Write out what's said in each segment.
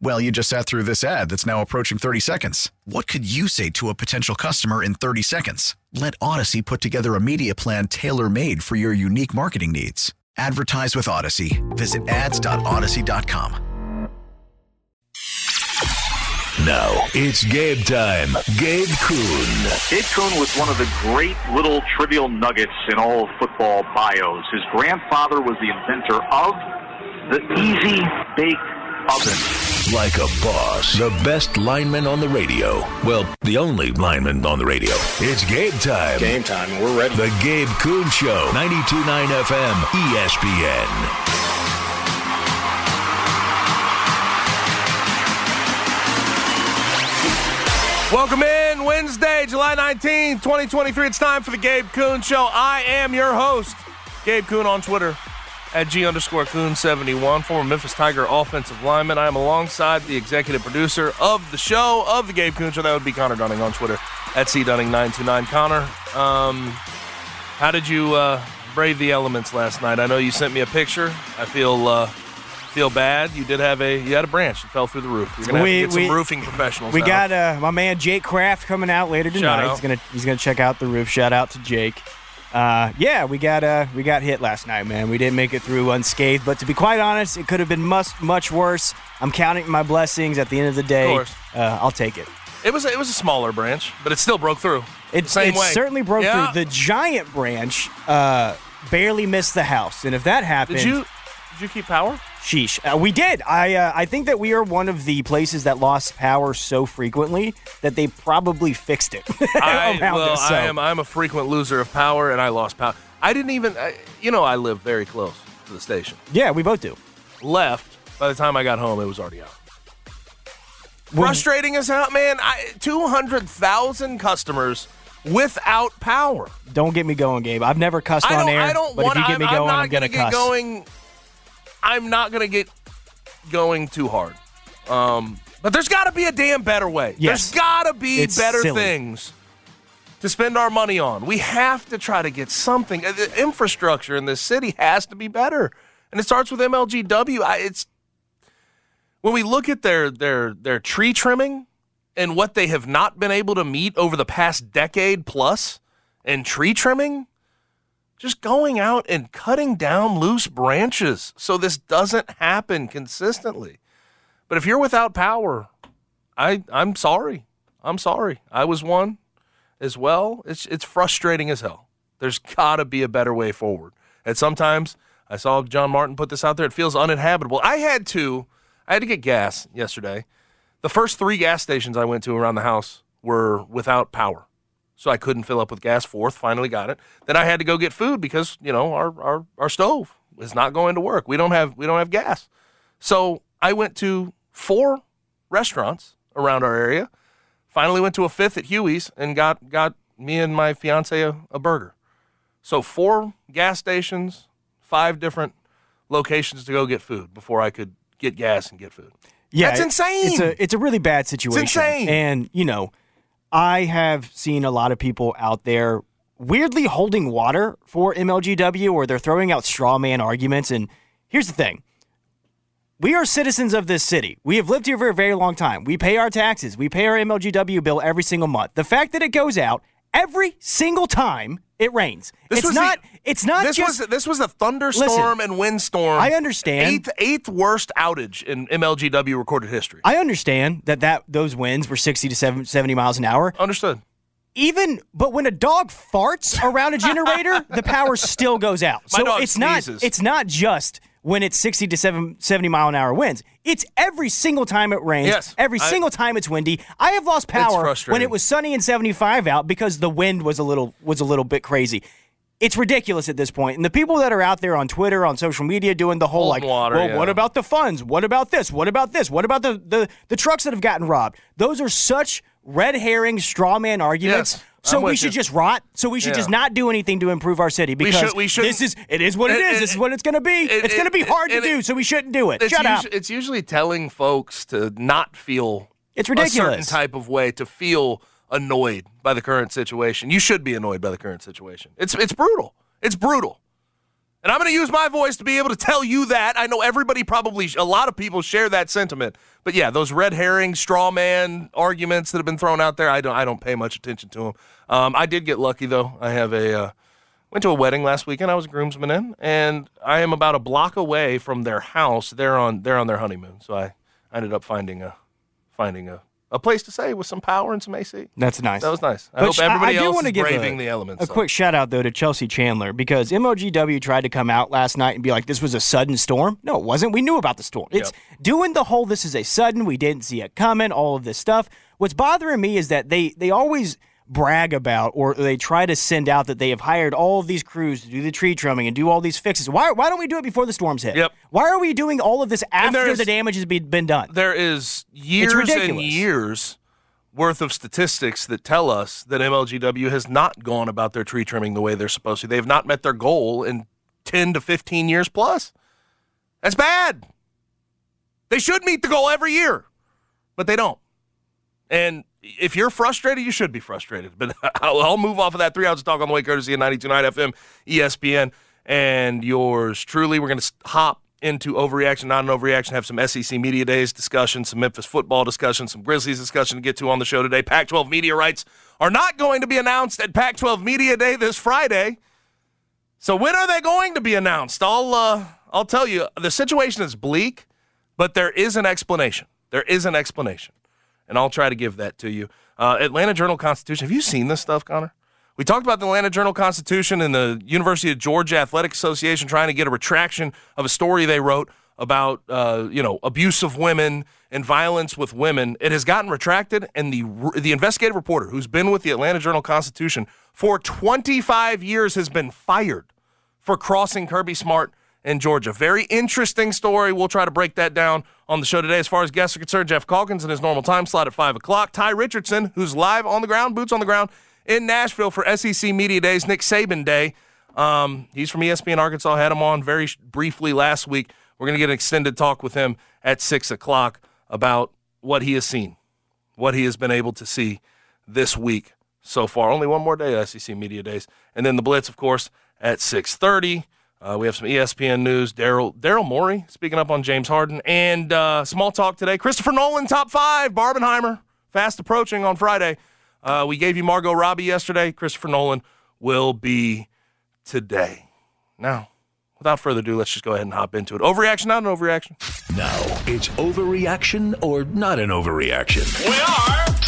Well, you just sat through this ad that's now approaching 30 seconds. What could you say to a potential customer in 30 seconds? Let Audacy put together a media plan tailor made for your unique marketing needs. Advertise with Audacy. Visit ads.audacy.com. Now it's Gabe time. Gabe Kuhn. Gabe Kuhn was one of the great little trivial nuggets in all of football bios. His grandfather was the inventor of the easy bake oven. Like a boss. The best lineman on the radio. Well, the only lineman on the radio. It's Gabe time. Game time. We're ready. The Gabe Kuhn Show. 92.9 FM. ESPN. Welcome in Wednesday, July 19, 2023. It's time for the Gabe Kuhn Show. I am your host, Gabe Kuhn on Twitter at G underscore Kuhn71, former Memphis Tiger offensive lineman. I am alongside the executive producer of the show, of the Gabe Kuhn Show. That would be Connor Dunning on Twitter at CDunning929. Connor, um, how did you uh, brave the elements last night? I know you sent me a picture. I feel. Uh, feel bad. You did have a you had a branch that fell through the roof. You're gonna have We- to get some roofing professionals. We out. got uh, my man Jake Kraft coming out later tonight. out. He's gonna he's gonna check out the roof. Shout out to Jake. Uh, yeah, we got uh, we got hit last night, man. We didn't make it through unscathed, but to be quite honest, it could have been much much worse. I'm counting my blessings. At the end of the day, Of course. Uh, I'll take it. It was a, it was a smaller branch, but it still broke through. It, Same it way. certainly broke Yeah. through. The giant branch uh, barely missed the house, and if that happened, Did you did you keep power? Sheesh. Uh, we did. I uh, I think that we are one of the places that lost power so frequently that they probably fixed it I, well, us. So. I am I'm a frequent loser of power, and I lost power. I didn't even I, you know I live very close to the station. yeah, we both do. Left by the time I got home, it was already out. Well- Frustrating as hell, man. Two hundred thousand customers without power. Don't get me going, Gabe. I've never cussed on air, I don't but want. if you get me I'm, going, I'm, I'm gonna, get cuss. going. I'm not gonna get going too hard. Um, but there's got to be a damn better way. Yes. There's got to be It's better silly. things to spend our money on. We have to try to get something. Uh, The infrastructure in this city has to be better, and it starts with MLGW. I, it's when we look at their their their tree trimming and what they have not been able to meet over the past decade plus in tree trimming just going out and cutting down loose branches so this doesn't happen consistently. But if you're without power, I I'm sorry. I'm sorry. I was one as well. It's it's frustrating as hell. There's got to be a better way forward. And sometimes I saw John Martin put this out there. It feels uninhabitable. I had to I had to get gas yesterday. The first 3 gas stations I went to around the house were without power so I couldn't fill up with gas. Fourth, finally got it. Then I had to go get food because you know our our, our stove is not going to work. We don't have we don't have gas. So I went to four restaurants around our area. Finally went to a fifth at Huey's and got got me and my fiance a, a burger. So four gas stations, five different locations to go get food before I could get gas and get food. Yeah, That's insane. It's a it's a really bad situation. insane. And you know, I have seen a lot of people out there weirdly holding water for MLGW, or they're throwing out straw man arguments. And here's the thing: we are citizens of this city. We have lived here for a very long time. We pay our taxes. We pay our MLGW bill every single month. The fact that it goes out every single time it rains, This it's was the- not. it's not this just. was this was a thunderstorm and windstorm. I understand. Eighth eighth worst outage in MLGW recorded history. I understand that, that those winds were 60 to 70 miles an hour. Understood. even but when a dog farts around a generator, the power still goes out. So it's sneezes. not it's not just when it's 60 to 7, 70 mile an hour winds. It's every single time it rains, Yes, every I- single time it's windy. I have lost power when it was sunny and 75 out because the wind was a little was a little bit crazy. It's ridiculous at this point. And the people that are out there on Twitter, on social media doing the whole like, water, well, yeah. what about the funds? What about this? What about this? What about the the, the trucks that have gotten robbed? Those are such red herring straw man arguments. Yes, so we should you. just rot. So we should Yeah. just not do anything to improve our city because we shouldn't- this is it is what it And- is. and- this is what it's going to be. and- it's going to be hard to do. so we shouldn't do it. It's, Shut up. it's usually telling folks to not feel It's a certain ridiculous. type of way to feel annoyed by the current situation. You should be annoyed by the current situation. It's it's brutal. It's brutal. And I'm going to use my voice to be able to tell you that. I know everybody probably, a lot of people share that sentiment. But yeah, those red herring, straw man arguments that have been thrown out there, I don't, I don't pay much attention to them. Um, I did get lucky though. I have a, uh, went to a wedding last weekend. I was a groomsman in, and I am about a block away from their house. They're on, they're on their honeymoon. So I ended up finding a, finding a, a place to stay with some power and some AC. That's nice. That was nice. I But hope everybody I do else is give braving a, the elements. A though. quick shout out though to Chelsea Chandler because MLGW tried to come out last night and be like, "This was a sudden storm." No, it wasn't. We knew about the storm. It's doing the whole "this is a sudden," we didn't see it coming. All of this stuff. What's bothering me is that they they always brag about or they try to send out that they have hired all of these crews to do the tree trimming and do all these fixes. Why why don't we do it before the storms hit? Yep. Why are we doing all of this after the damage has been, been done? there is years and years worth of statistics that tell us that MLGW has not gone about their tree trimming the way they're supposed to. They have not met their goal in 10 to 15 years plus. That's bad. They should meet the goal every year, but they don't. And if you're frustrated, you should be frustrated. But I'll, I'll move off of that three hours of talk on the way, courtesy of 92.9 FM, ESPN, and yours truly. We're going to hop into overreaction, not an overreaction, have some SEC Media Days discussion, some Memphis football discussion, some Grizzlies discussion to get to on the show today. Pac 12 media rights are not going to be announced at Pac 12 Media Day this Friday. So when are they going to be announced? I'll uh, I'll tell you. The situation is bleak, but there is an explanation. There is an explanation, and I'll try to give that to you. Uh, Atlanta Journal Constitution. Have you seen this stuff, Connor? We talked about the Atlanta Journal Constitution and the University of Georgia Athletic Association trying to get a retraction of a story they wrote about uh, you know abuse of women and violence with women. It has gotten retracted, and the the investigative reporter who's been with the Atlanta Journal Constitution for 25 years has been fired for crossing Kirby Smart in Georgia. Very interesting story. We'll try to break that down on the show today. As far as guests are concerned, Jeff Calkins in his normal time slot at 5 o'clock. Ty Richardson, who's live on the ground, boots on the ground in Nashville for SEC Media Days, Nick Saban Day. Um, he's from ESPN Arkansas. Had him on very sh- briefly last week. We're going to get an extended talk with him at 6 o'clock about what he has seen, what he has been able to see this week so far. Only one more day of SEC Media Days. And then the Blitz, of course, at 6.30. Uh, we have some ESPN news. Daryl Daryl Morey speaking up on James Harden. And uh, small talk today. Christopher Nolan, top five. Barbenheimer, fast approaching on Friday. Uh, we gave you Margot Robbie yesterday. Christopher Nolan will be today. Now, without further ado, let's just go ahead and hop into it. Overreaction, not an overreaction. Now, it's overreaction or not an overreaction. We are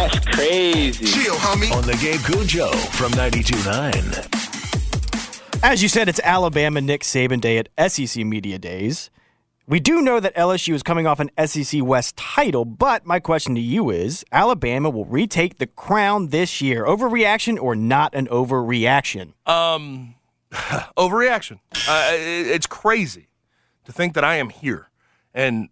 That's crazy. Chill, homie. On the Gabe Kuhn Show from 92.9. As you said, it's Alabama Nick Saban Day at SEC Media Days. We do know that LSU is coming off an SEC West title, but my question to you is Alabama will retake the crown this year. Overreaction or not an overreaction? Um, overreaction. Uh, it's crazy to think that I am here and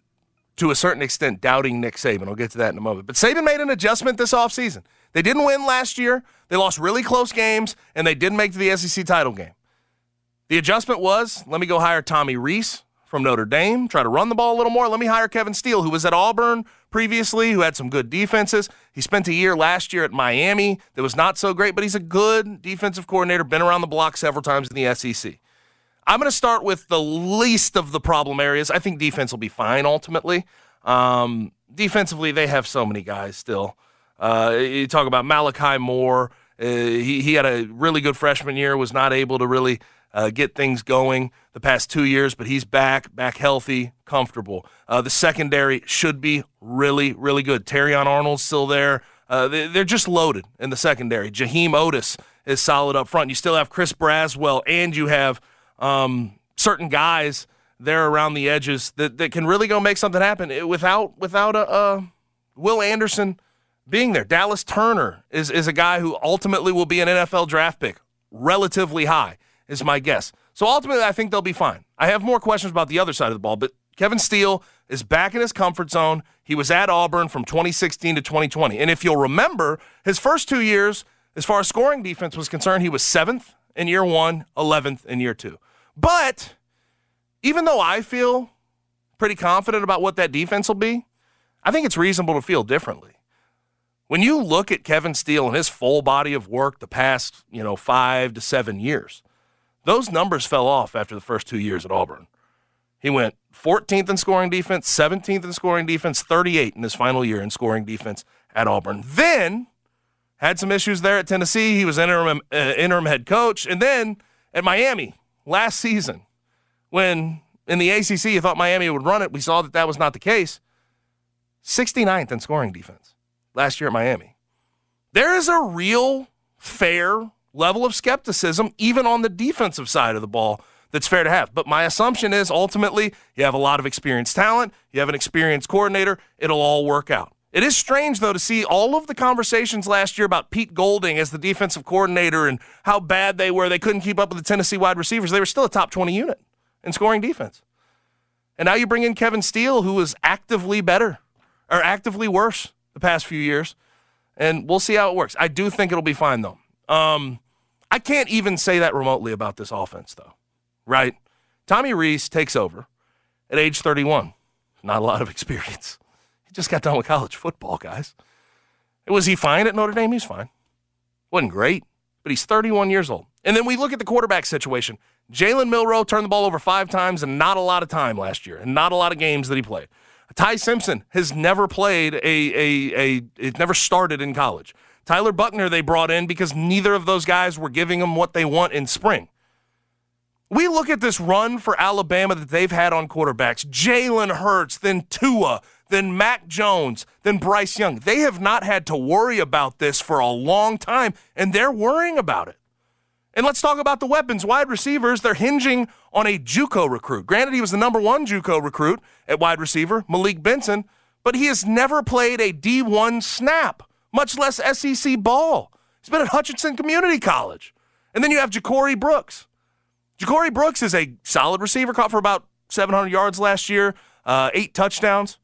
to a certain extent doubting Nick Saban. I'll get to that in a moment. But Saban made an adjustment this offseason. They didn't win last year. They lost really close games, and they didn't make the SEC title game. The adjustment was let me go hire Tommy Rees from Notre Dame, try to run the ball a little more. Let me hire Kevin Steele, who was at Auburn previously, who had some good defenses. He spent a year last year at Miami that was not so great, but he's a good defensive coordinator, been around the block several times in the SEC. I'm going to start with the least of the problem areas. I think defense will be fine ultimately. Um, defensively, they have so many guys still. Uh, you talk about Malachi Moore Uh, he, he had a really good freshman year, was not able to really uh, get things going the past two years, but he's back, back healthy, comfortable. Uh, the secondary should be really, really good. Terrion Arnold's still there. Uh, they, they're just loaded in the secondary. Jaheim Oatis is solid up front. You still have Chris Braswell, and you have um, certain guys there around the edges that, that can really go make something happen without without a, a Will Anderson being there. Dallas Turner is, is a guy who ultimately will be an NFL draft pick, relatively high, is my guess. So ultimately, I think they'll be fine. I have more questions about the other side of the ball, but Kevin Steele is back in his comfort zone. He was at Auburn from 2016 to 2020. And if you'll remember, his first two years, as far as scoring defense was concerned, he was seventh in year one, 11th in year two. But even though I feel pretty confident about what that defense will be, I think it's reasonable to feel differently. When you look at Kevin Steele and his full body of work the past, you know, five to seven years, those numbers fell off after the first two years at Auburn. He went 14th in scoring defense, 17th in scoring defense, 38 in his final year in scoring defense at Auburn. Then had some issues there at Tennessee. He was interim uh, interim head coach, and then at Miami last season, when in the ACC you thought Miami would run it, we saw that that was not the case. 69th in scoring defense last year at Miami. There is a real fair level of skepticism, even on the defensive side of the ball, that's fair to have. But my assumption is ultimately you have a lot of experienced talent, you have an experienced coordinator, it'll all work out. It is strange, though, to see all of the conversations last year about Pete Golding as the defensive coordinator and how bad they were. They couldn't keep up with the Tennessee wide receivers. They were still a top 20 unit in scoring defense. And now you bring in Kevin Steele, who was actively better or actively worse the past few years. And we'll see how it works. I do think it'll be fine, though. Um, I can't even say that remotely about this offense, though, right? Tommy Rees takes over at age 31. Not a lot of experience. He just got done with college football, guys. Was he fine at Notre Dame? He's fine. Wasn't great, but he's 31 years old. And then we look at the quarterback situation. Jalen Milroe turned the ball over five times and not a lot of time last year, and not a lot of games that he played. Ty Simpson has never played a a a it never started in college. Tyler Buchner they brought in because neither of those guys were giving them what they want in spring. We look at this run for Alabama that they've had on quarterbacks Jalen Hurts, then Tua, then Mac Jones, then Bryce Young. They have not had to worry about this for a long time, and they're worrying about it. And let's talk about the weapons. Wide receivers, they're hinging on a JUCO recruit. Granted, he was the number one JUCO recruit at wide receiver, Malik Benson, but he has never played a D1 snap, much less SEC ball. He's been at Hutchinson Community College. And then you have Ja'Corey Brooks. Ja'Corey Brooks is a solid receiver, caught for about 700 yards last year, uh, eight touchdowns.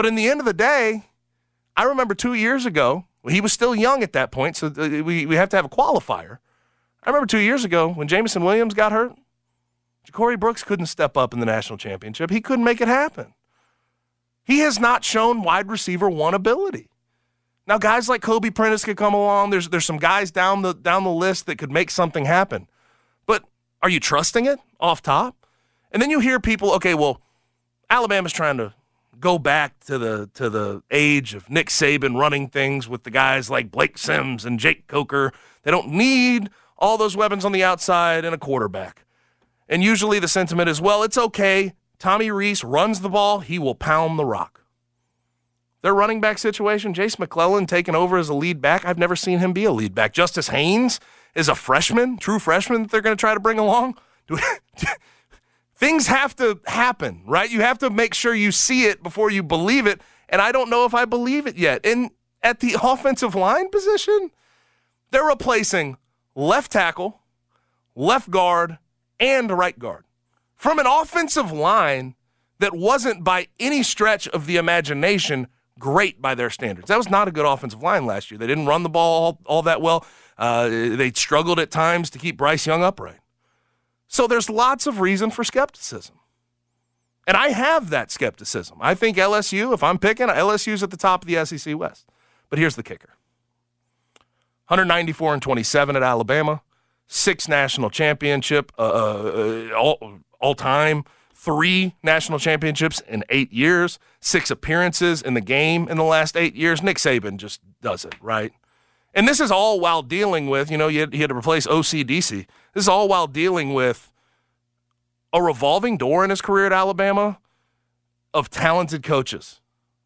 But in the end of the day, I remember two years ago, he was still young at that point, so uh, we, we have to have a qualifier. I remember two years ago when Jameson Williams got hurt, Ja'Corey Brooks couldn't step up in the national championship. He couldn't make it happen. He has not shown wide receiver one ability. Now, guys like Kobe Prentice could come along. There's there's some guys down the down the list that could make something happen. But are you trusting it off top? And then you hear people, okay, well, Alabama's trying to go back to the to the age of Nick Saban running things with the guys like Blake Sims and Jake Coker. They don't need all those weapons on the outside and a quarterback. And usually the sentiment is, well, it's okay. Tommy Rees runs the ball, he will pound the rock. Their running back situation, Jase McClellan taking over as a lead back. I've never seen him be a lead back. Justice Haynes is a freshman, true freshman that they're going to try to bring along. Things have to happen, right? You have to make sure you see it before you believe it. And I don't know if I believe it yet. And at the offensive line position, they're replacing left tackle, left guard, and right guard from an offensive line that wasn't by any stretch of the imagination great by their standards. That was not a good offensive line last year. They didn't run the ball all, all that well. Uh, they struggled at times to keep Bryce Young upright. So there's lots of reason for skepticism. And I have that skepticism. I think LSU, if I'm picking, LSU's at the top of the SEC West. But here's the kicker 194 and 27 at Alabama, six national championship uh, uh, all, all time, three national championships in eight years, six appearances in the game in the last eight years. Nick Saban just does it, right? And this is all while dealing with, you know, he had, he had to replace OCDC. This is all while dealing with a revolving door in his career at Alabama of talented coaches.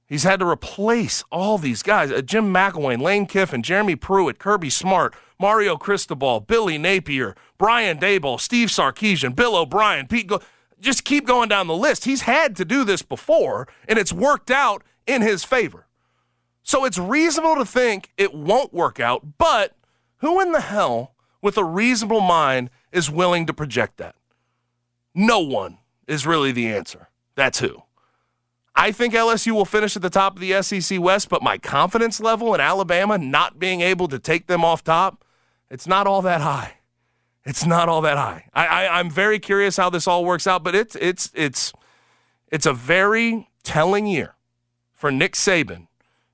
He's had to replace all these guys uh, Jim McElwain, Lane Kiffin, Jeremy Pruitt, Kirby Smart, Mario Cristobal, Billy Napier, Brian Daboll, Steve Sarkisian, Bill O'Brien, Pete. Go- just keep going down the list. He's had to do this before, and it's worked out in his favor. So it's reasonable to think it won't work out, but who in the hell with a reasonable mind is willing to project that? No one is really the answer. That's who. I think LSU will finish at the top of the SEC West, but my confidence level in Alabama not being able to take them off top, it's not all that high. It's not all that high. I, I, I'm very curious how this all works out, but it's it's it's it's a very telling year for Nick Saban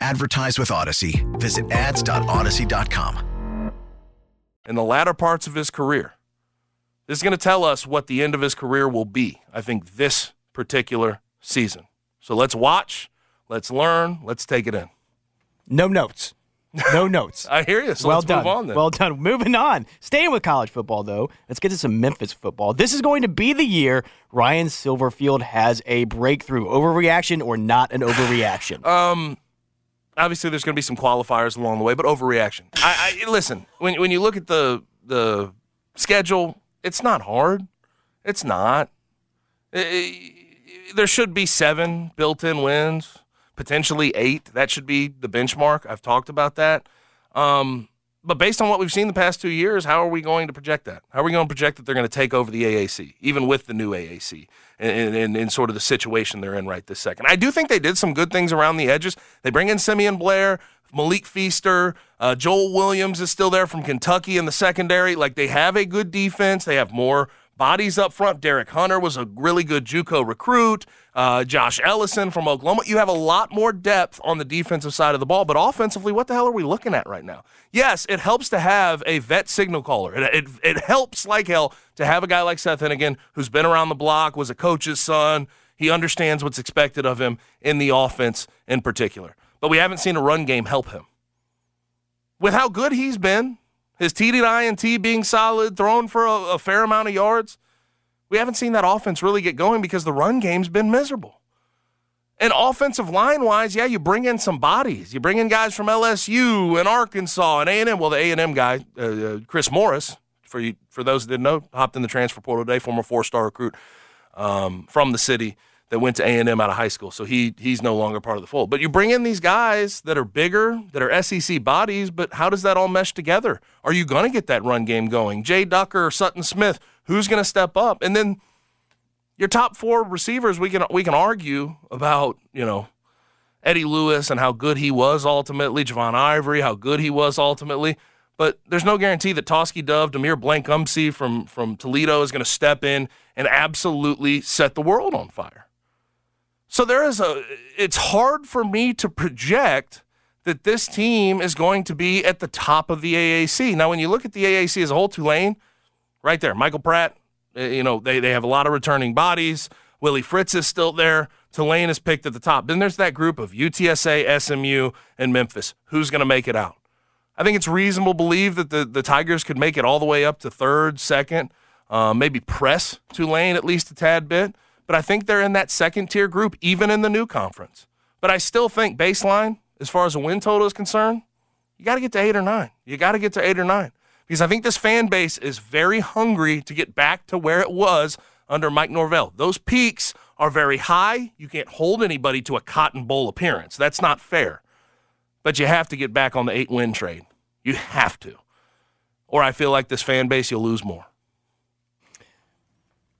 Advertise with Audacy. Visit ads.audacy.com. in the latter parts of his career. This is going to tell us what the end of his career will be, I think, this particular season. So let's watch, let's learn, let's take it in. No notes. No notes. I hear you. So well let's done. move on then. Well done. Moving on. Staying with college football, though, let's get to some Memphis football. This is going to be the year Ryan Silverfield has a breakthrough. Overreaction or not an overreaction? um, obviously, there's going to be some qualifiers along the way, but overreaction. I, I listen when when you look at the the schedule, it's not hard. It's not. Eh, there should be seven built-in wins, potentially eight. That should be the benchmark. I've talked about that. Um, but based on what we've seen the past two years, how are we going to project that? How are we going to project that they're going to take over the AAC, even with the new AAC, in, in sort of the situation they're in right this second? I do think they did some good things around the edges. They bring in Simeon Blair, Malik Feaster, uh, Joel Williams is still there from Kentucky in the secondary. Like they have a good defense. They have more bodies up front. Derek Hunter was a really good JUCO recruit. Uh, Josh Ellison from Oklahoma. You have a lot more depth on the defensive side of the ball, but offensively, what the hell are we looking at right now? Yes, it helps to have a vet signal caller. It, it, it helps like hell to have a guy like Seth Henigan who's been around the block, was a coach's son. He understands what's expected of him in the offense in particular. But we haven't seen a run game help him. With how good he's been, his T to I and T being solid, throwing for a, a fair amount of yards, we haven't seen that offense really get going because the run game's been miserable. And offensive line wise, yeah, you bring in some bodies. You bring in guys from LSU and Arkansas and A&M. Well, the A&M guy, uh, uh, Chris Morris, for you, for those that didn't know, hopped in the transfer portal today, former four-star recruit um, from the city that went to A&M out of high school. So he he's no longer part of the fold. But you bring in these guys that are bigger, that are SEC bodies, but how does that all mesh together? Are you going to get that run game going? Jay Ducker Sutton Smith, who's going to step up? And then your top four receivers, we can we can argue about, you know, Eddie Lewis and how good he was ultimately, Javon Ivory, how good he was ultimately. But there's no guarantee that Tauskie Dove, DeMeer Blankumsee from from Toledo is going to step in and absolutely set the world on fire. So there is a it's hard for me to project that this team is going to be at the top of the AAC. Now when you look at the AAC as a whole, Tulane, right there, Michael Pratt, uh, you know, they they have a lot of returning bodies. Willie Fritz is still there. Tulane is picked at the top. Then there's that group of UTSA, SMU, and Memphis. Who's going to make it out? I think it's reasonable to believe that the, the Tigers could make it all the way up to third, second, uh, maybe press Tulane at least a tad bit. But I think they're in that second tier group, even in the new conference. But I still think baseline, as far as a win total is concerned, you got to get to eight or nine. You got to get to eight or nine because I think this fan base is very hungry to get back to where it was under Mike Norvell. Those peaks are very high. You can't hold anybody to a Cotton Bowl appearance. That's not fair. But you have to get back on the eight win trade. You have to. Or I feel like this fan base, you'll lose more.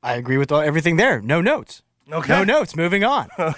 I agree with all, everything there. No notes. Okay. No notes. Moving on.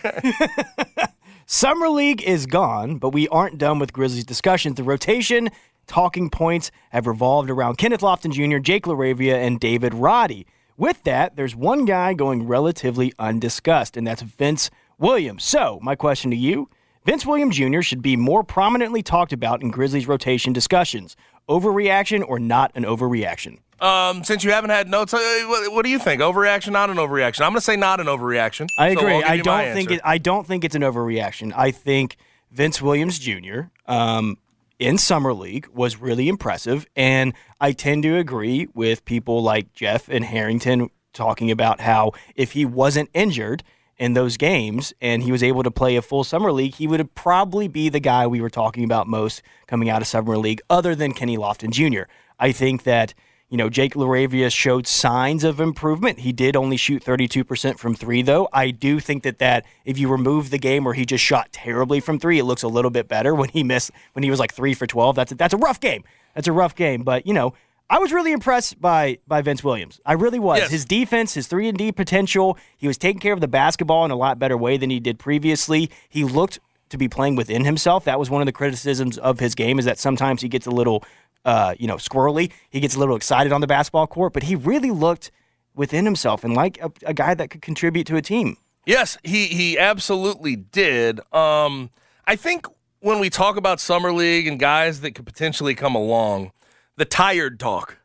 Summer League is gone, but we aren't done with Grizzlies discussions. The rotation talking points have revolved around Kenneth Lofton Jr., Jake LaRavia, and David Roddy. With that, there's one guy going relatively undiscussed, and that's Vince Williams. So, my question to you Vince Williams Jr. should be more prominently talked about in Grizzlies rotation discussions. Overreaction or not an overreaction? Um, since you haven't had notes, uh, what, what do you think? Overreaction, not an overreaction? I'm going to say not an overreaction. I agree. I'll I don't think it, I don't think it's an overreaction. I think Vince Williams Jr. Um, in summer league was really impressive, and I tend to agree with people like Jeff and Harrington talking about how if he wasn't injured in those games and he was able to play a full summer league, he would probably be the guy we were talking about most coming out of summer league, other than Kenny Lofton Jr. I think that you know, Jake LaRavia showed signs of improvement. He did only shoot 32% from three, though. I do think that that if you remove the game where he just shot terribly from three, it looks a little bit better when he missed when he was like three for 12. That's a, that's a rough game. That's a rough game. But you know, I was really impressed by by Vince Williams. I really was. Yes. His defense, his three and D potential. He was taking care of the basketball in a lot better way than he did previously. He looked to be playing within himself. That was one of the criticisms of his game is that sometimes he gets a little, uh, you know, squirrely. He gets a little excited on the basketball court, but he really looked within himself and like a, a guy that could contribute to a team. Yes, he he absolutely did. Um, I think when we talk about summer league and guys that could potentially come along, the tired talk,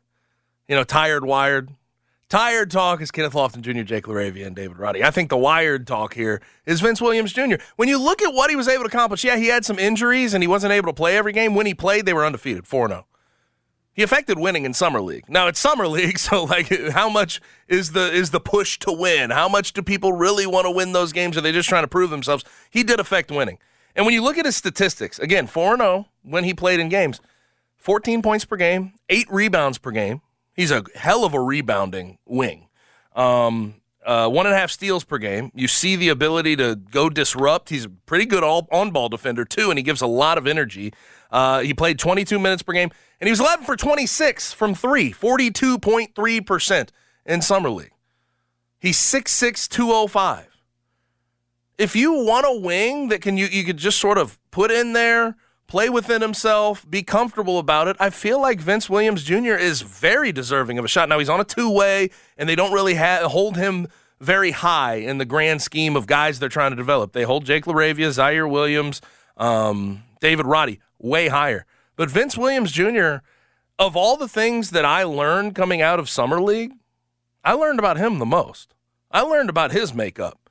you know, tired wired, tired talk is Kenneth Lofton Jr., Jake LaRavia, and David Roddy. I think the wired talk here is Vince Williams Jr. When you look at what he was able to accomplish, yeah, he had some injuries and he wasn't able to play every game. When he played, they were undefeated, four zero. He affected winning in summer league. Now it's summer league, so like, how much is the is the push to win? How much do people really want to win those games? Are they just trying to prove themselves? He did affect winning. And when you look at his statistics, again, 4 0 when he played in games, fourteen points per game, eight rebounds per game. He's a hell of a rebounding wing. Um, uh, one and a half steals per game. You see the ability to go disrupt. He's a pretty good all on ball defender too, and he gives a lot of energy. Uh, he played 22 minutes per game, and he was 11 for 26 from three, 42.3 percent in summer league. He's 6'6", 205. If you want a wing that can you you could just sort of put in there, play within himself, be comfortable about it, I feel like Vince Williams Jr. is very deserving of a shot. Now he's on a two way, and they don't really ha- hold him very high in the grand scheme of guys they're trying to develop. They hold Jake LaRavia, Ziaire Williams, um, David Roddy way higher. But Vince Williams Jr., of all the things that I learned coming out of Summer League, I learned about him the most. I learned about his makeup.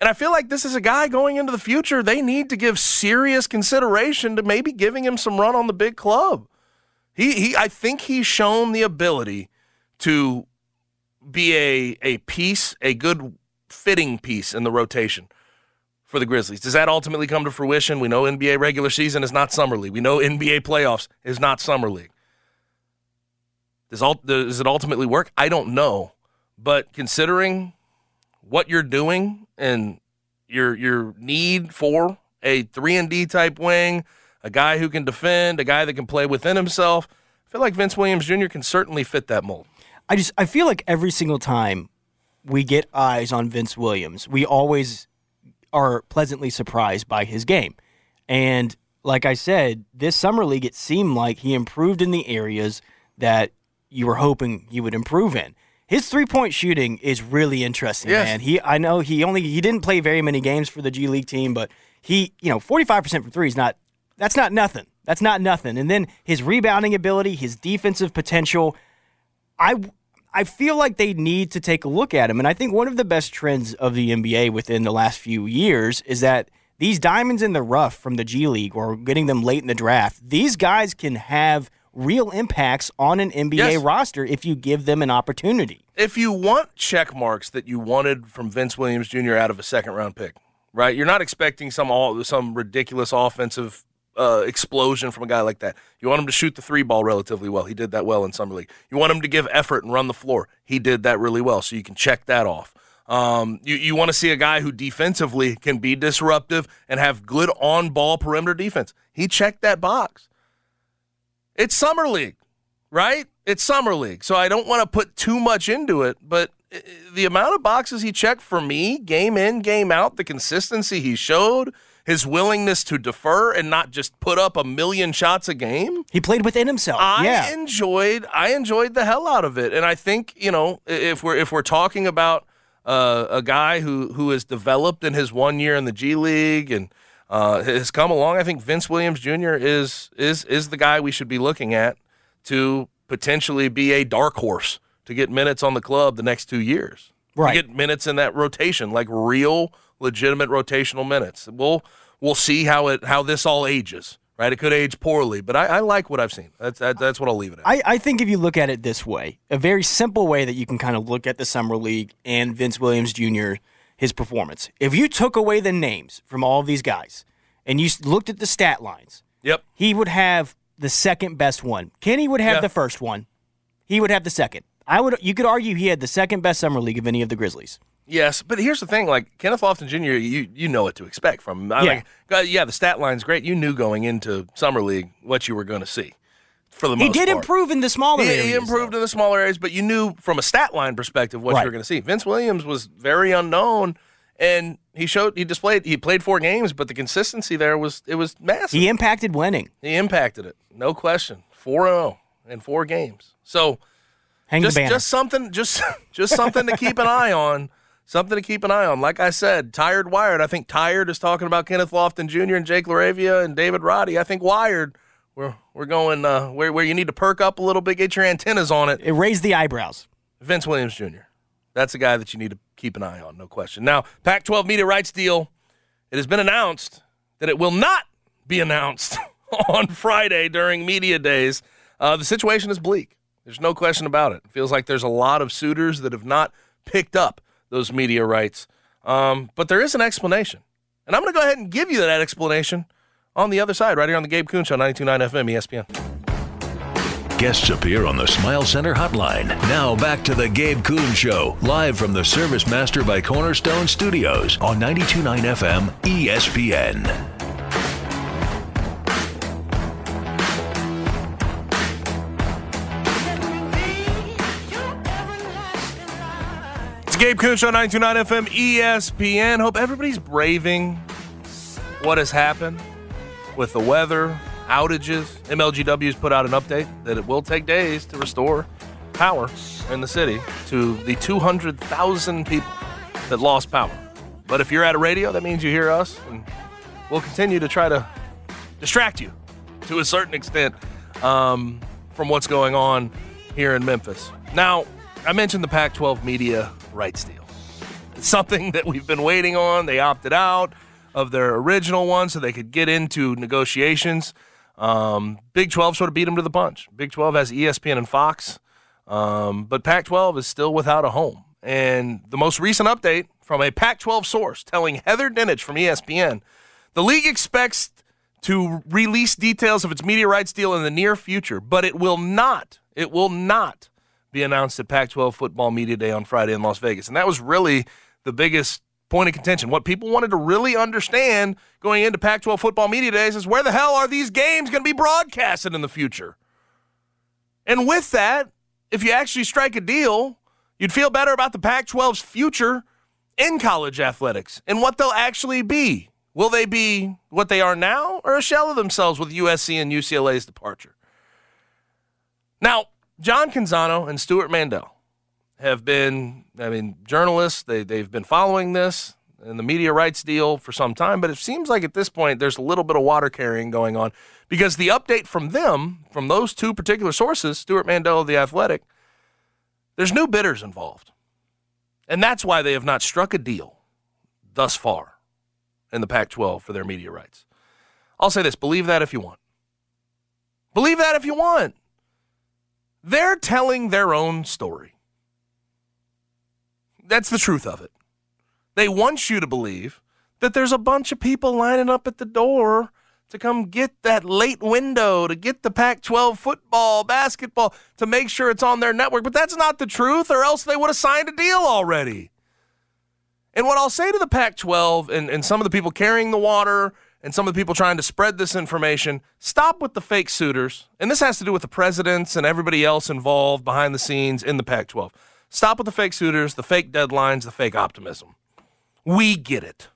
And I feel like this is a guy going into the future. They need to give serious consideration to maybe giving him some run on the big club. He, he I think he's shown the ability to be a, a piece, a good fitting piece in the rotation for the Grizzlies. Does that ultimately come to fruition? We know NBA regular season is not summer league. We know NBA playoffs is not summer league. Does, ult- does it ultimately work? I don't know. But considering what you're doing and your your need for a three and D type wing, a guy who can defend, a guy that can play within himself, I feel like Vince Williams Jr. can certainly fit that mold. I just I feel like every single time we get eyes on Vince Williams, we always are pleasantly surprised by his game. And like I said, this summer league it seemed like he improved in the areas that you were hoping he would improve in. His three-point shooting is really interesting, Yes. man. He I know he only he didn't play very many games for the G League team, but he, you know, 45% from 3 is not that's not nothing. That's not nothing. And then his rebounding ability, his defensive potential, I I feel like they need to take a look at him. And I think one of the best trends of the NBA within the last few years is that these diamonds in the rough from the G League or getting them late in the draft, these guys can have real impacts on an NBA Yes. roster if you give them an opportunity. If you want check marks that you wanted from Vince Williams Jr. out of a second round pick, right? You're not expecting some all some ridiculous offensive uh, explosion from a guy like that. You want him to shoot the three ball relatively well. He did that well in summer league. You want him to give effort and run the floor. He did that really well. So you can check that off. Um, you you want to see a guy who defensively can be disruptive and have good on ball perimeter defense. He checked that box. It's summer league, right? It's summer league, so I don't want to put too much into it, but uh, the amount of boxes he checked for me, game in, game out, the consistency he showed, his willingness to defer and not just put up a million shots a game. He played within himself. I yeah. enjoyed I enjoyed the hell out of it, and I think you know if we're if we're talking about uh, a guy who who has developed in his one year in the G League and uh, has come along, I think Vince Williams Jr. is is is the guy we should be looking at to potentially be a dark horse to get minutes on the club the next two years. Right. To get minutes in that rotation, like real legitimate rotational minutes. We'll we'll see how it how this all ages. Right, it could age poorly, but I, I like what I've seen. That's that, that's what I'll leave it at. I, I think if you look at it this way, a very simple way that you can kind of look at the summer league and Vince Williams Jr. his performance. If you took away the names from all of these guys and you looked at the stat lines, yep. he would have the second best one. Kenny would have Yeah. the first one. He would have the second. I would. You could argue he had the second best summer league of any of the Grizzlies. Yes, but here's the thing: like Kenneth Lofton Jr., you you know what to expect from him. I Yeah. Like, uh, yeah, the stat line's great. You knew going into summer league what you were going to see. For the He most did part. improve in the smaller He, areas. he improved in the smaller areas, but you knew from a stat line perspective what Right. you were going to see. Vince Williams was very unknown, and he showed he displayed he played four games, but the consistency there was it was massive. He impacted winning. He impacted it, no question. Four zero in four games. So Hang just just something just just something to keep an eye on. Something to keep an eye on. Like I said, tired wired. I think tired is talking about Kenneth Lofton Jr. and Jake LaRavia and David Roddy. I think wired. We're we're going uh, where where you need to perk up a little bit, get your antennas on it. it raised the eyebrows. Vince Williams Jr. That's a guy that you need to keep an eye on, no question. Now, Pac 12 media rights deal, it has been announced that it will not be announced on Friday during media days. Uh, the situation is bleak. There's no question about it. It feels like there's a lot of suitors that have not picked up those media rights. Um, but there is an explanation. And I'm going to go ahead and give you that explanation on the other side, right here on the Gabe Kuhn Show, 92.9 FM, ESPN. Guests appear on the Smile Center hotline. Now back to the Gabe Kuhn Show, live from the Service Master by Cornerstone Studios on 92.9 FM ESPN. It's Gabe Kuhn Show, 92.9 FM, ESPN. Hope everybody's braving what has happened with the weather, outages. MLGW's put out an update that it will take days to restore power in the city to the 200,000 people that lost power. But if you're at a radio, that means you hear us, and we'll continue to try to distract you to a certain extent um, from what's going on here in Memphis. Now, I mentioned the Pac 12 media rights deal. It's something that we've been waiting on. They opted out of their original one so they could get into negotiations. Um, Big 12 sort of beat them to the punch. Big 12 has ESPN and Fox, um, but Pac 12 is still without a home. And the most recent update from a Pac 12 source telling Heather Dinich from ESPN the league expects to release details of its media rights deal in the near future, but it will not, it will not be announced at Pac 12 Football Media Day on Friday in Las Vegas. And that was really the biggest point of contention. What people wanted to really understand going into Pac 12 Football Media Days is where the hell are these games going to be broadcasted in the future? And with that, if you actually strike a deal, you'd feel better about the Pac 12's future in college athletics and what they'll actually be. Will they be what they are now or a shell of themselves with USC and UCLA's departure? Now, John Canzano and Stewart Mandel have been, I mean, journalists. They, they've been following this and the media rights deal for some time, but it seems like at this point there's a little bit of water carrying going on because the update from them, from those two particular sources, Stewart Mandel of The Athletic, there's new bidders involved. And that's why they have not struck a deal thus far in the Pac 12 for their media rights. I'll say this believe that if you want. Believe that if you want. They're telling their own story. That's the truth of it. They want you to believe that there's a bunch of people lining up at the door to come get that late window, to get the Pac 12 football, basketball, to make sure it's on their network. But that's not the truth, or else they would have signed a deal already. And what I'll say to the Pac 12 and, and some of the people carrying the water and some of the people trying to spread this information stop with the fake suitors. And this has to do with the presidents and everybody else involved behind the scenes in the Pac 12. Stop with the fake suitors, the fake deadlines, the fake optimism. We get it.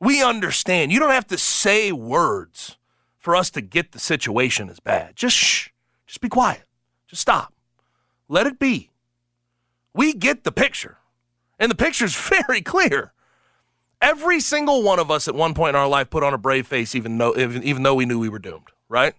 We understand. You don't have to say words for us to get the situation as bad. Just shh. Just be quiet. Just stop. Let it be. We get the picture. And the picture's very clear. Every single one of us at one point in our life put on a brave face, even though, even, even though we knew we were doomed, right?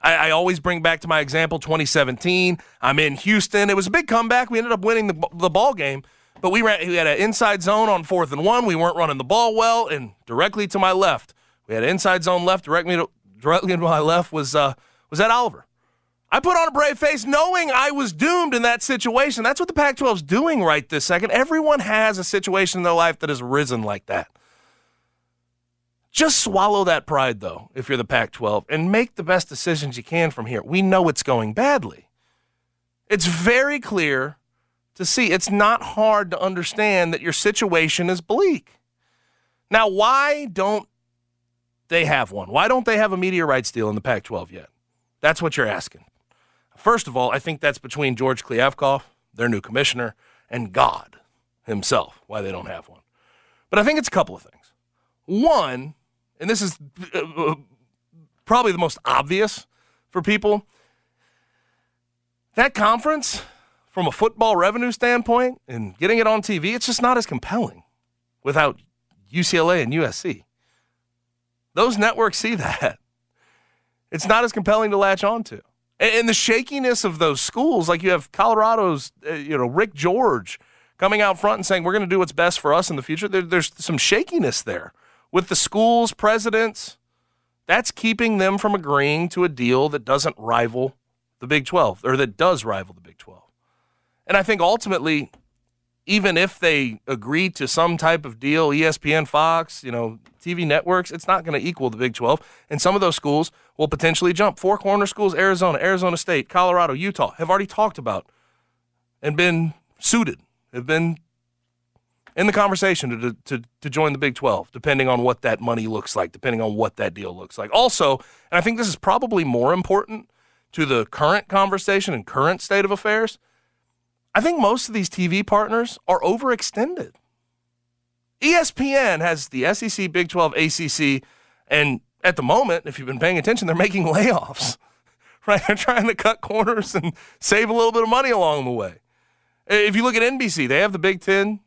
I, I, always bring back to my example 2017. I'm in Houston. It was a big comeback. We ended up winning the, the ball game. But we, ran, we had an inside zone on fourth and one. We weren't running the ball well, and directly to my left, we had an inside zone left. Directly to, directly to my left was uh, was Ed Oliver. I put on a brave face knowing I was doomed in that situation. That's what the Pac 12 is doing right this second. Everyone has a situation in their life that has risen like that. Just swallow that pride, though, if you're the Pac 12, and make the best decisions you can from here. We know it's going badly. It's very clear to see. It's not hard to understand that your situation is bleak. Now, why don't they have one? Why don't they have a media rights deal in the Pac 12 yet? That's what you're asking. First of all, I think that's between George Kliavkoff, their new commissioner, and God himself, why they don't have one. But I think it's a couple of things. One, and this is uh, probably the most obvious for people, that conference from a football revenue standpoint and getting it on TV, it's just not as compelling without UCLA and USC. Those networks see that. It's not as compelling to latch onto. And, the shakiness of those schools, like you have Colorado's, uh, you know, Rick George coming out front and saying, we're going to do what's best for us in the future. There, there's some shakiness there with the schools' presidents. That's keeping them from agreeing to a deal that doesn't rival the Big 12 or that does rival the Big 12. And I think ultimately, even if they agree to some type of deal, ESPN, Fox, you know, TV networks, it's not going to equal the Big 12. And some of those schools will potentially jump. Four corner schools, Arizona, Arizona State, Colorado, Utah, have already talked about and been suited, have been in the conversation to, to, to join the Big 12, depending on what that money looks like, depending on what that deal looks like. Also, and I think this is probably more important to the current conversation and current state of affairs – I think most of these TV partners are overextended. ESPN has the SEC, Big 12, ACC, and at the moment, if you've been paying attention, they're making layoffs. Right? They're trying to cut corners and save a little bit of money along the way. If you look at NBC, they have the Big 10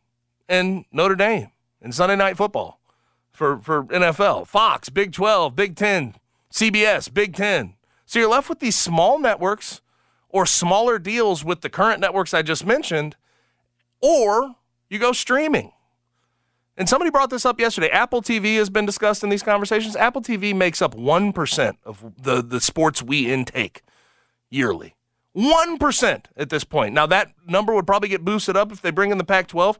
and Notre Dame and Sunday Night Football for, for NFL. Fox, Big 12, Big 10, CBS, Big 10. So you're left with these small networks or smaller deals with the current networks I just mentioned, or you go streaming. And somebody brought this up yesterday. Apple TV has been discussed in these conversations. Apple TV makes up 1% of the, the sports we intake yearly. 1% at this point. Now, that number would probably get boosted up if they bring in the Pac 12.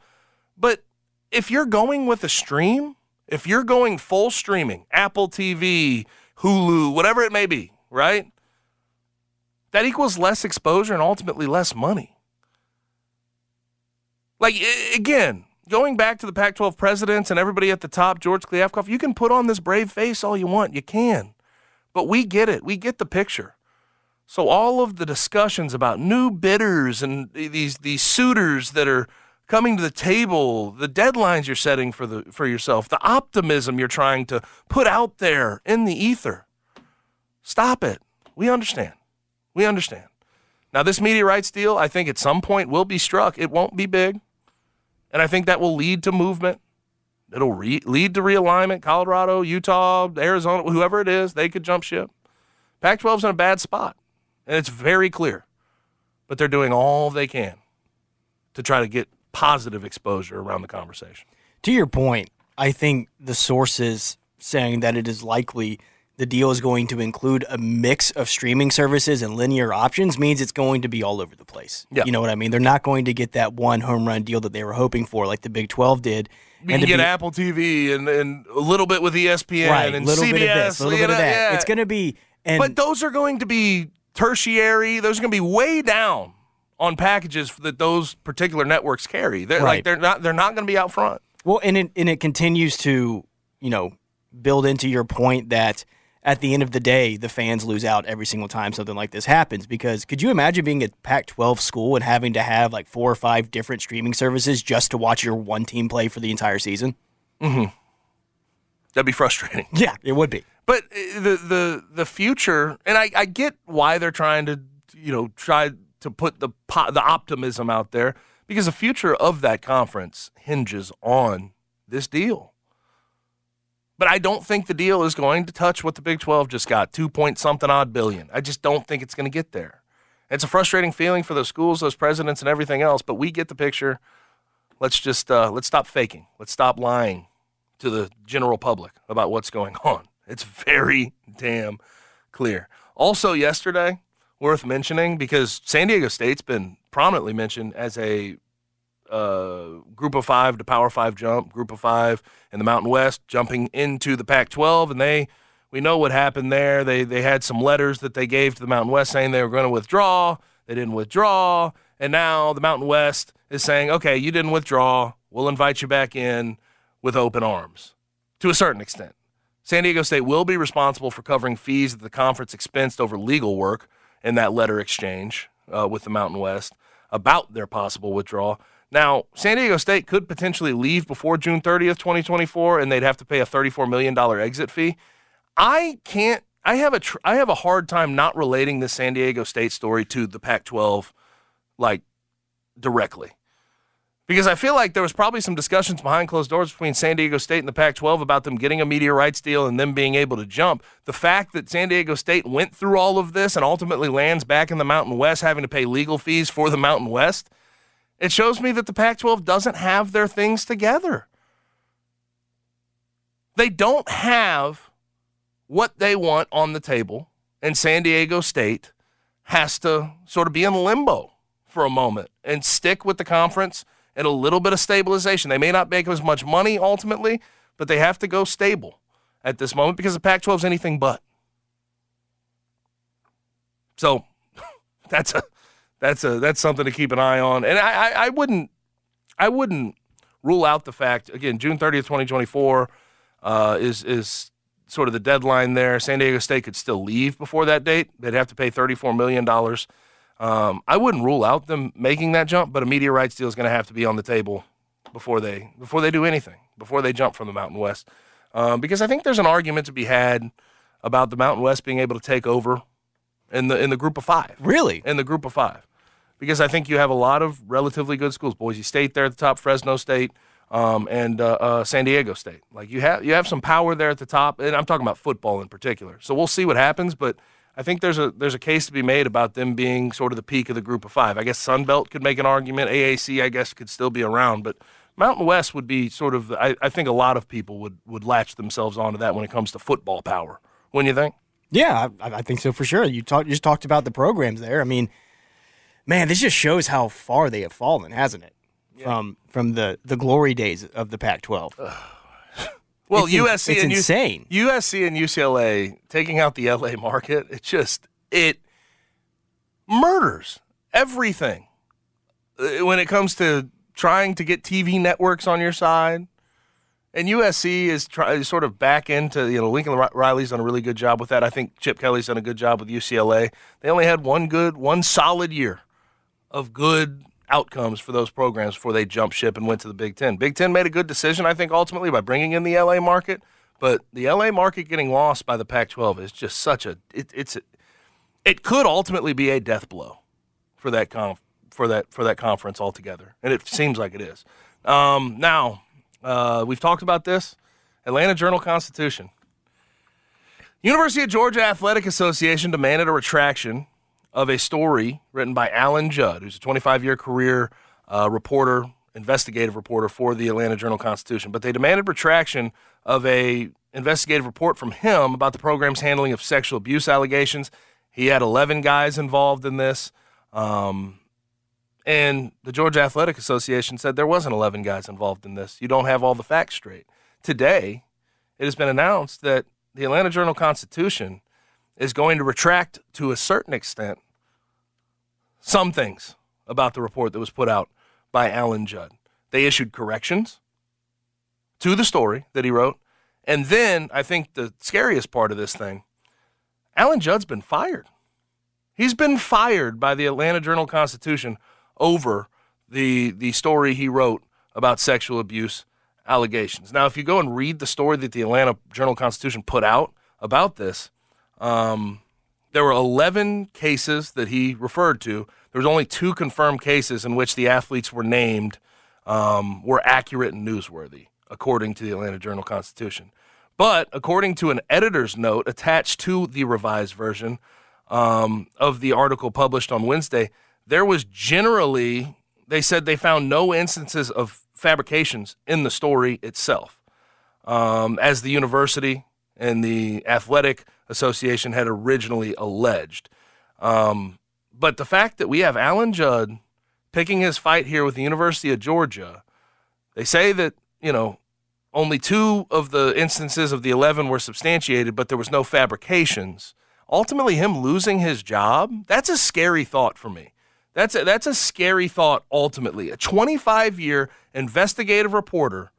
But if you're going with a stream, if you're going full streaming, Apple TV, Hulu, whatever it may be, right? that equals less exposure and ultimately less money. Like, again, going back to the Pac 12 presidents and everybody at the top, George Kliavkoff, you can put on this brave face all you want. You can. But we get it. We get the picture. So all of the discussions about new bidders and these these suitors that are coming to the table, the deadlines you're setting for the for yourself, the optimism you're trying to put out there in the ether. Stop it. We understand. We understand. Now, this media rights deal, I think at some point will be struck. It won't be big. And I think that will lead to movement. It'll re- lead to realignment. Colorado, Utah, Arizona, whoever it is, they could jump ship. Pac 12's in a bad spot. And it's very clear. But they're doing all they can to try to get positive exposure around the conversation. To your point, I think the sources saying that it is likely the deal is going to include a mix of streaming services and linear options means it's going to be all over the place. Yeah. You know what I mean? They're not going to get that one home run deal that they were hoping for, like the Big 12 did. You can get be- Apple TV and, and a little bit with ESPN right, and little CBS. bit of this, a little bit of that. yeah. It's going to be, and but those are going to be tertiary. Those are going to be way down on packages that those particular networks carry. They're like they're not they're not going to be out front. Well, and it and it continues to, you know, build into your point that at the end of the day, the fans lose out every single time something like this happens. Because could you imagine being a Pac-12 school and having to have like four or five different streaming services just to watch your one team play for the entire season? That'd be frustrating. Yeah, it would be. But uh, the the the future, and I, I get why they're trying to you know try to put the the optimism out there because the future of that conference hinges on this deal. But I don't think the deal is going to touch what the Big Twelve just got two point something odd billion. I just don't think it's going to get there. It's a frustrating feeling for those schools, those presidents, and everything else. But we get the picture. Let's just uh, let's stop faking. Let's stop lying to the general public about what's going on. It's very damn clear. Also, yesterday, worth mentioning because San Diego State's been prominently mentioned as a uh, group of five to power five jump, group of five in the Mountain West, jumping into the Pac 12. And they, we know what happened there. They, they had some letters that they gave to the Mountain West saying they were going to withdraw. They didn't withdraw. And now the Mountain West is saying, okay, you didn't withdraw. We'll invite you back in with open arms to a certain extent. San Diego State will be responsible for covering fees that the conference expensed over legal work in that letter exchange uh, with the Mountain West about their possible withdrawal. Now, San Diego State could potentially leave before June 30th, 2024, and they'd have to pay a $34 million exit fee. I can't. I have a. Tr- I have a hard time not relating the San Diego State story to the Pac-12, like directly because I feel like there was probably some discussions behind closed doors between San Diego State and the Pac 12 about them getting a media rights deal and them being able to jump. The fact that San Diego State went through all of this and ultimately lands back in the Mountain West having to pay legal fees for the Mountain West, it shows me that the Pac 12 doesn't have their things together. They don't have what they want on the table, and San Diego State has to sort of be in limbo for a moment and stick with the conference and a little bit of stabilization. They may not make as much money ultimately, but they have to go stable at this moment because the Pac 12 is anything but. So that's a that's a that's something to keep an eye on. And I, I, I wouldn't I wouldn't rule out the fact again, June 30th, 2024 uh, is is sort of the deadline there. San Diego State could still leave before that date. They'd have to pay $34 million. Um, I wouldn't rule out them making that jump, but a media rights deal is going to have to be on the table before they before they do anything, before they jump from the Mountain West, um, because I think there's an argument to be had about the Mountain West being able to take over in the in the group of five. Really? In the group of five, because I think you have a lot of relatively good schools. Boise State there at the top, Fresno State, um, and uh, uh, San Diego State. Like you have you have some power there at the top, and I'm talking about football in particular. So we'll see what happens, but I think there's a there's a case to be made about them being sort of the peak of the group of five. I guess Sun Belt could make an argument. AAC, I guess, could still be around, but Mountain West would be sort of. I, I think a lot of people would would latch themselves onto that when it comes to football power. Wouldn't you think? Yeah, I, I think so for sure. You talked you just talked about the programs there. I mean, man, this just shows how far they have fallen, hasn't it? From from the the glory days of the Pac-12. Well, It's in- USC it's and U- USC and UCLA taking out the LA market, it just it murders everything Uh, when it comes to trying to get TV networks on your side. And USC is try, sort of back into you know Lincoln Riley's done a really good job with that. I think Chip Kelly's done a good job with UCLA. They only had one good, one solid year of good outcomes for those programs before they jumped ship and went to the Big Ten. Big Ten made a good decision, I think, ultimately by bringing in the LA market. But the LA market getting lost by the Pac-12 is just such a it, it's a, it could ultimately be a death blow for that conf, for that for that conference altogether, and it seems like it is. Um, now uh, we've talked about this. Atlanta Journal Constitution. University of Georgia Athletic Association demanded a retraction of a story written by Alan Judd, who's a 25 year career uh, reporter, investigative reporter for the Atlanta Journal Constitution. But they demanded retraction of a investigative report from him about the program's handling of sexual abuse allegations. He had 11 guys involved in this. Um, and the Georgia Athletic Association said there wasn't 11 guys involved in this. You don't have all the facts straight. Today, it has been announced that the Atlanta Journal Constitution is going to retract to a certain extent some things about the report that was put out by Alan Judd. They issued corrections to the story that he wrote. And then I think the scariest part of this thing Alan Judd's been fired. He's been fired by the Atlanta Journal Constitution over the, the story he wrote about sexual abuse allegations. Now, if you go and read the story that the Atlanta Journal Constitution put out about this, um, there were 11 cases that he referred to. There was only two confirmed cases in which the athletes were named um, were accurate and newsworthy, according to the Atlanta Journal Constitution. But according to an editor's note attached to the revised version um, of the article published on Wednesday, there was generally, they said they found no instances of fabrications in the story itself. Um, as the university and the athletic association had originally alleged. Um, but the fact that we have Alan Judd picking his fight here with the University of Georgia, they say that, you know, only two of the instances of the 11 were substantiated, but there was no fabrications. Ultimately, him losing his job, that's a scary thought for me. That's a, that's a scary thought, ultimately. A 25 year investigative reporter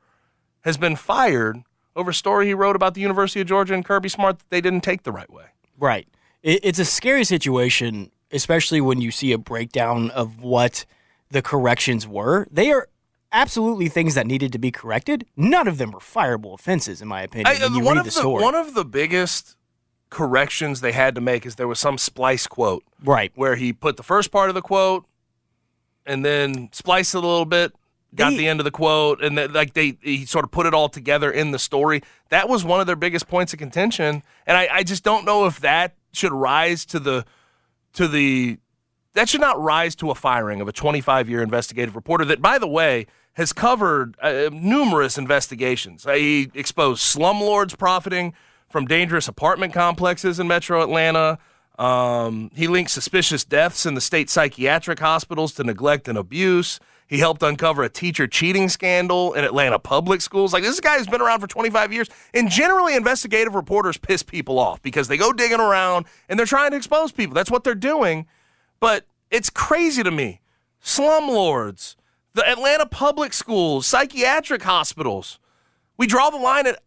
has been fired over a story he wrote about the University of Georgia and Kirby Smart that they didn't take the right way. Right. It, it's a scary situation, especially when you see a breakdown of what the corrections were. They are absolutely things that needed to be corrected. None of them were fireable offenses, in my opinion. I, you uh, one of the one of the biggest corrections they had to make is there was some splice quote right. where he put the first part of the quote and then spliced it a little bit, got They- the end of the quote, and then, like they he sort of put it all together in the story. That was one of their biggest points of contention, and I, I just don't know if that should rise to the to the that should not rise to a firing of a 25 year investigative reporter that, by the way, has covered uh, numerous investigations. Uh, he exposed slumlords profiting from dangerous apartment complexes in metro Atlanta. Um, he linked suspicious deaths in the state psychiatric hospitals to neglect and abuse. He helped uncover a teacher cheating scandal in Atlanta public schools. Like, this guy has been around for 25 years. And generally, investigative reporters piss people off because they go digging around and they're trying to expose people. That's what they're doing. But it's crazy to me. Slumlords, the Atlanta public schools, psychiatric hospitals. We draw the line at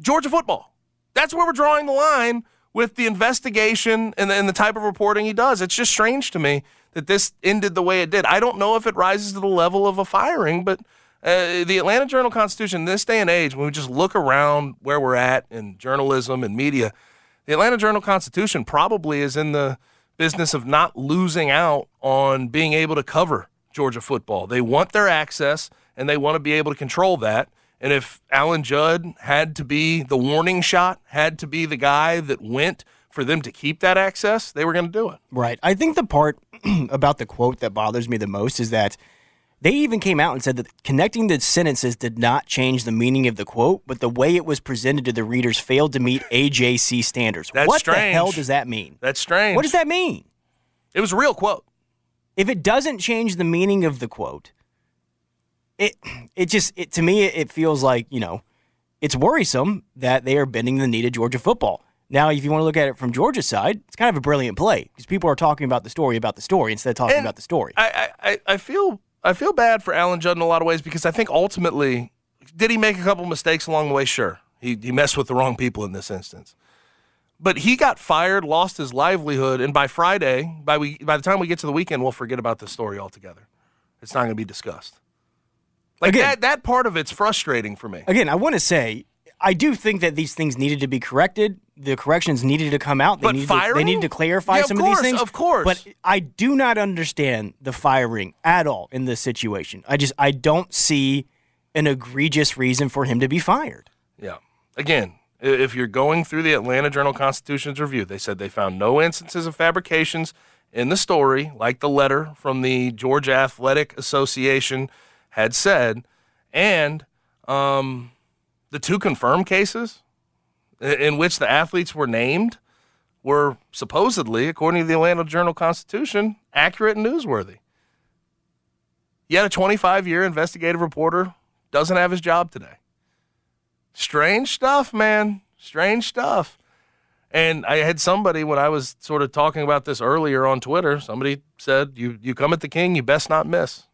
Georgia football. That's where we're drawing the line with the investigation and the, and the type of reporting he does. It's just strange to me that this ended the way it did. I don't know if it rises to the level of a firing, but uh, the Atlanta Journal Constitution, this day and age, when we just look around where we're at in journalism and media, the Atlanta Journal Constitution probably is in the business of not losing out on being able to cover Georgia football. They want their access and they want to be able to control that. And if Alan Judd had to be the warning shot, had to be the guy that went for them to keep that access, they were going to do it. Right. I think the part about the quote that bothers me the most is that they even came out and said that connecting the sentences did not change the meaning of the quote, but the way it was presented to the readers failed to meet AJC standards. That's what strange. the hell does that mean? That's strange. What does that mean? It was a real quote. If it doesn't change the meaning of the quote, it it just it to me it feels like you know it's worrisome that they are bending the knee to Georgia football. Now, if you want to look at it from Georgia's side, it's kind of a brilliant play because people are talking about the story about the story instead of talking And about the story. I, I, I- feel I feel bad for Alan Judd in a lot of ways because I think ultimately, did he make a couple mistakes along the way? Sure, he he messed with the wrong people in this instance, but he got fired, lost his livelihood, and by Friday, by we by the time we get to the weekend, we'll forget about this story altogether. It's not going to be discussed. Like Again- that that part of it's frustrating for me. Again, I want to say I do think that these things needed to be corrected. The corrections needed to come out. They But needed to, they firing? needed to clarify Yeah, of some course, of these things. of course. But I do not understand the firing at all in this situation. I just I don't see an egregious reason for him to be fired. Yeah. Again, if you're going through the Atlanta Journal Constitution's review, they said they found no instances of fabrications in the story, like the letter from the Georgia Athletic Association had said, and um, the two confirmed cases in which the athletes were named were supposedly, according to the Atlanta Journal Constitution, accurate and newsworthy. Yet a 25 year investigative reporter doesn't have his job today. Strange stuff, man. Strange stuff. And I had somebody when I was sort of talking about this earlier on Twitter, somebody said, You you come at the king, you best not miss.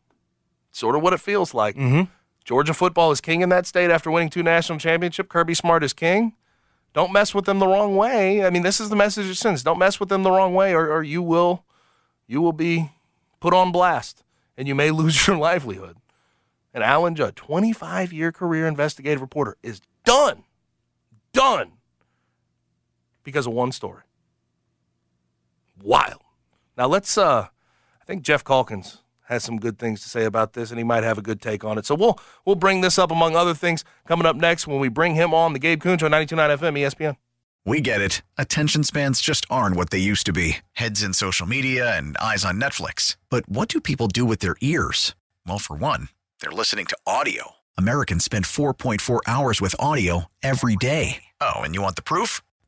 Sort of what it feels like. Mm-hmm. Georgia football is king in that state after winning two national championships. Kirby Smart is king. Don't mess with them the wrong way. I mean, this is the message it sends. Don't mess with them the wrong way, or, or you will you will be put on blast and you may lose your livelihood. And Alan Judd, 25 year career investigative reporter, is done. Done. Because of one story. Wild. Now let's uh I think Geoff Calkins has some good things to say about this and he might have a good take on it. So we'll we'll bring this up among other things coming up next when we bring him on the Gabe Kuhn Show 92.9 FM ESPN. We get it. Attention spans just aren't what they used to be heads in social media and eyes on Netflix. But what do people do with their ears? Well, for one, they're listening to audio. Americans spend 4.4 hours with audio every day. Oh, and you want the proof?